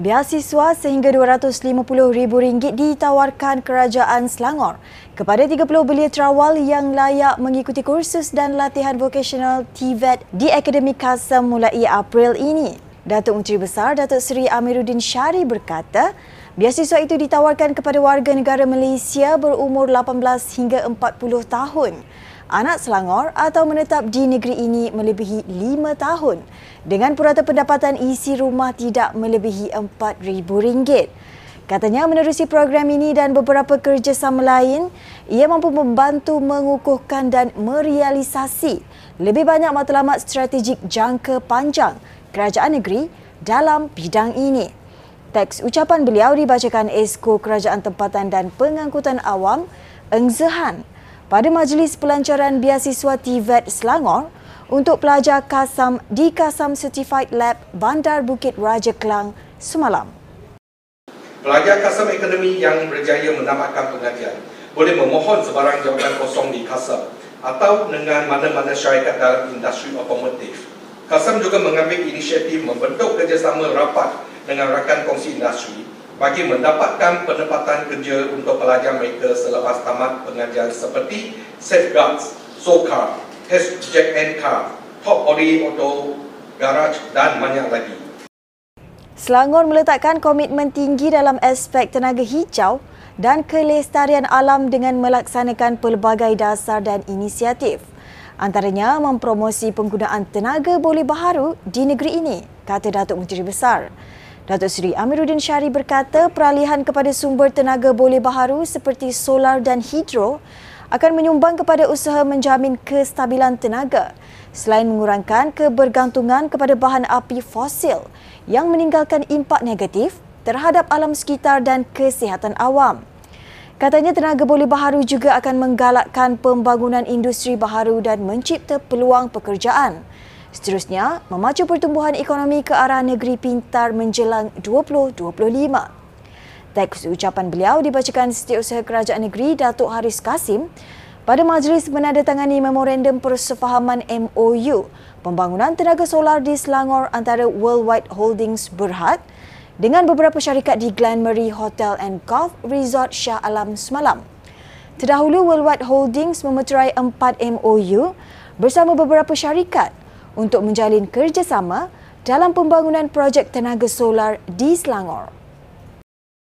Biasiswa sehingga RM250,000 ditawarkan Kerajaan Selangor kepada 30 belia terawal yang layak mengikuti kursus dan latihan vokasional TVET di Akademi Kasem mulai April ini. Datuk Menteri Besar Datuk Seri Amiruddin Syari berkata, biasiswa itu ditawarkan kepada warga negara Malaysia berumur 18 hingga 40 tahun anak Selangor atau menetap di negeri ini melebihi lima tahun dengan purata pendapatan isi rumah tidak melebihi RM4,000. Katanya menerusi program ini dan beberapa kerjasama lain, ia mampu membantu mengukuhkan dan merealisasi lebih banyak matlamat strategik jangka panjang kerajaan negeri dalam bidang ini. Teks ucapan beliau dibacakan Esko Kerajaan Tempatan dan Pengangkutan Awam, Eng Zehan, pada majlis pelancaran biasiswa TVET Selangor untuk pelajar Kasam di Kasam Certified Lab Bandar Bukit Raja Kelang semalam. Pelajar Kasam Akademi yang berjaya mendapatkan pengajian boleh memohon sebarang jawatan kosong di Kasam atau dengan mana-mana syarikat dalam industri otomotif. Kasam juga mengambil inisiatif membentuk kerjasama rapat dengan rakan kongsi industri bagi mendapatkan penempatan kerja untuk pelajar mereka selepas tamat pengajian seperti Safeguards, SOCAR, Test Jack and Car, Top Ori Auto Garage dan banyak lagi. Selangor meletakkan komitmen tinggi dalam aspek tenaga hijau dan kelestarian alam dengan melaksanakan pelbagai dasar dan inisiatif. Antaranya mempromosi penggunaan tenaga boleh baharu di negeri ini, kata Datuk Menteri Besar. Datuk Seri Amiruddin Syari berkata peralihan kepada sumber tenaga boleh baharu seperti solar dan hidro akan menyumbang kepada usaha menjamin kestabilan tenaga selain mengurangkan kebergantungan kepada bahan api fosil yang meninggalkan impak negatif terhadap alam sekitar dan kesihatan awam. Katanya tenaga boleh baharu juga akan menggalakkan pembangunan industri baharu dan mencipta peluang pekerjaan. Seterusnya, memacu pertumbuhan ekonomi ke arah negeri pintar menjelang 2025. Teks ucapan beliau dibacakan Setiausaha Kerajaan Negeri Datuk Haris Kasim pada majlis menandatangani memorandum persefahaman MOU pembangunan tenaga solar di Selangor antara Worldwide Holdings Berhad dengan beberapa syarikat di Glenmarie Hotel and Golf Resort Shah Alam semalam. Terdahulu, Worldwide Holdings memeterai empat MOU bersama beberapa syarikat untuk menjalin kerjasama dalam pembangunan projek tenaga solar di Selangor.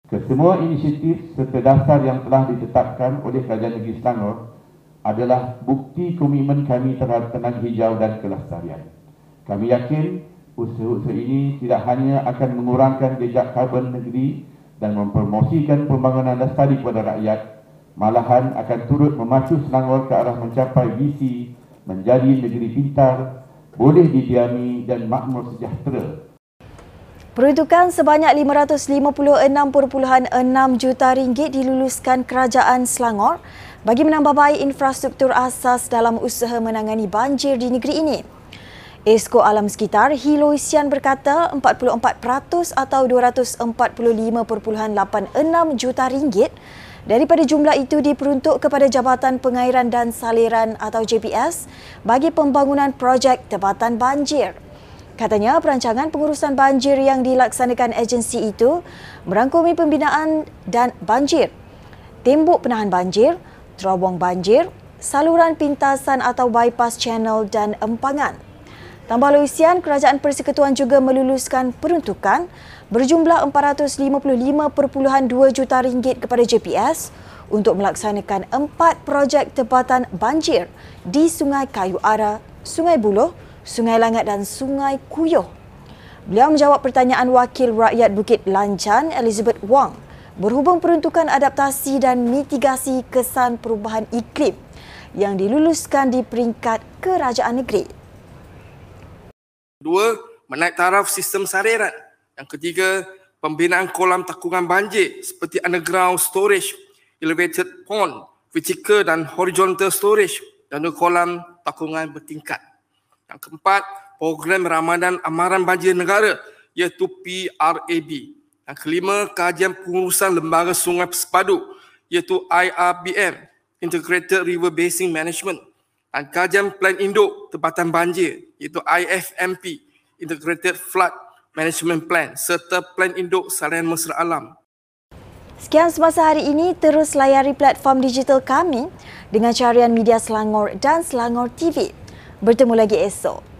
Kesemua inisiatif serta dasar yang telah ditetapkan oleh Kerajaan Negeri Selangor adalah bukti komitmen kami terhadap tenaga hijau dan kelestarian. Kami yakin usaha-usaha ini tidak hanya akan mengurangkan jejak karbon negeri dan mempromosikan pembangunan lestari kepada rakyat, malahan akan turut memacu Selangor ke arah mencapai visi menjadi negeri pintar, boleh didiami dan makmur sejahtera. Peruntukan sebanyak 556.6 juta ringgit diluluskan Kerajaan Selangor bagi menambah baik infrastruktur asas dalam usaha menangani banjir di negeri ini. Esko Alam Sekitar Hilo Isian berkata 44% atau 245.86 juta ringgit Daripada jumlah itu diperuntuk kepada Jabatan Pengairan dan Saliran atau JPS bagi pembangunan projek tebatan banjir. Katanya perancangan pengurusan banjir yang dilaksanakan agensi itu merangkumi pembinaan dan banjir, tembok penahan banjir, terowong banjir, saluran pintasan atau bypass channel dan empangan. Tambah Luisian, Kerajaan Persekutuan juga meluluskan peruntukan berjumlah 455.2 juta ringgit kepada JPS untuk melaksanakan empat projek tebatan banjir di Sungai Kayu Ara, Sungai Buloh, Sungai Langat dan Sungai Kuyuh. Beliau menjawab pertanyaan Wakil Rakyat Bukit Lancan, Elizabeth Wang, berhubung peruntukan adaptasi dan mitigasi kesan perubahan iklim yang diluluskan di peringkat kerajaan negeri. Dua, menaik taraf sistem sariran. Yang ketiga, pembinaan kolam takungan banjir seperti underground storage, elevated pond, vertical dan horizontal storage dan kolam takungan bertingkat. Yang keempat, program Ramadan Amaran Banjir Negara iaitu PRAB. Yang kelima, kajian pengurusan lembaga sungai sepadu iaitu IRBM, Integrated River Basin Management kajian plan induk tempatan banjir iaitu IFMP Integrated Flood management plan serta plan induk salinan mesra alam. Sekian semasa hari ini, terus layari platform digital kami dengan carian media Selangor dan Selangor TV. Bertemu lagi esok.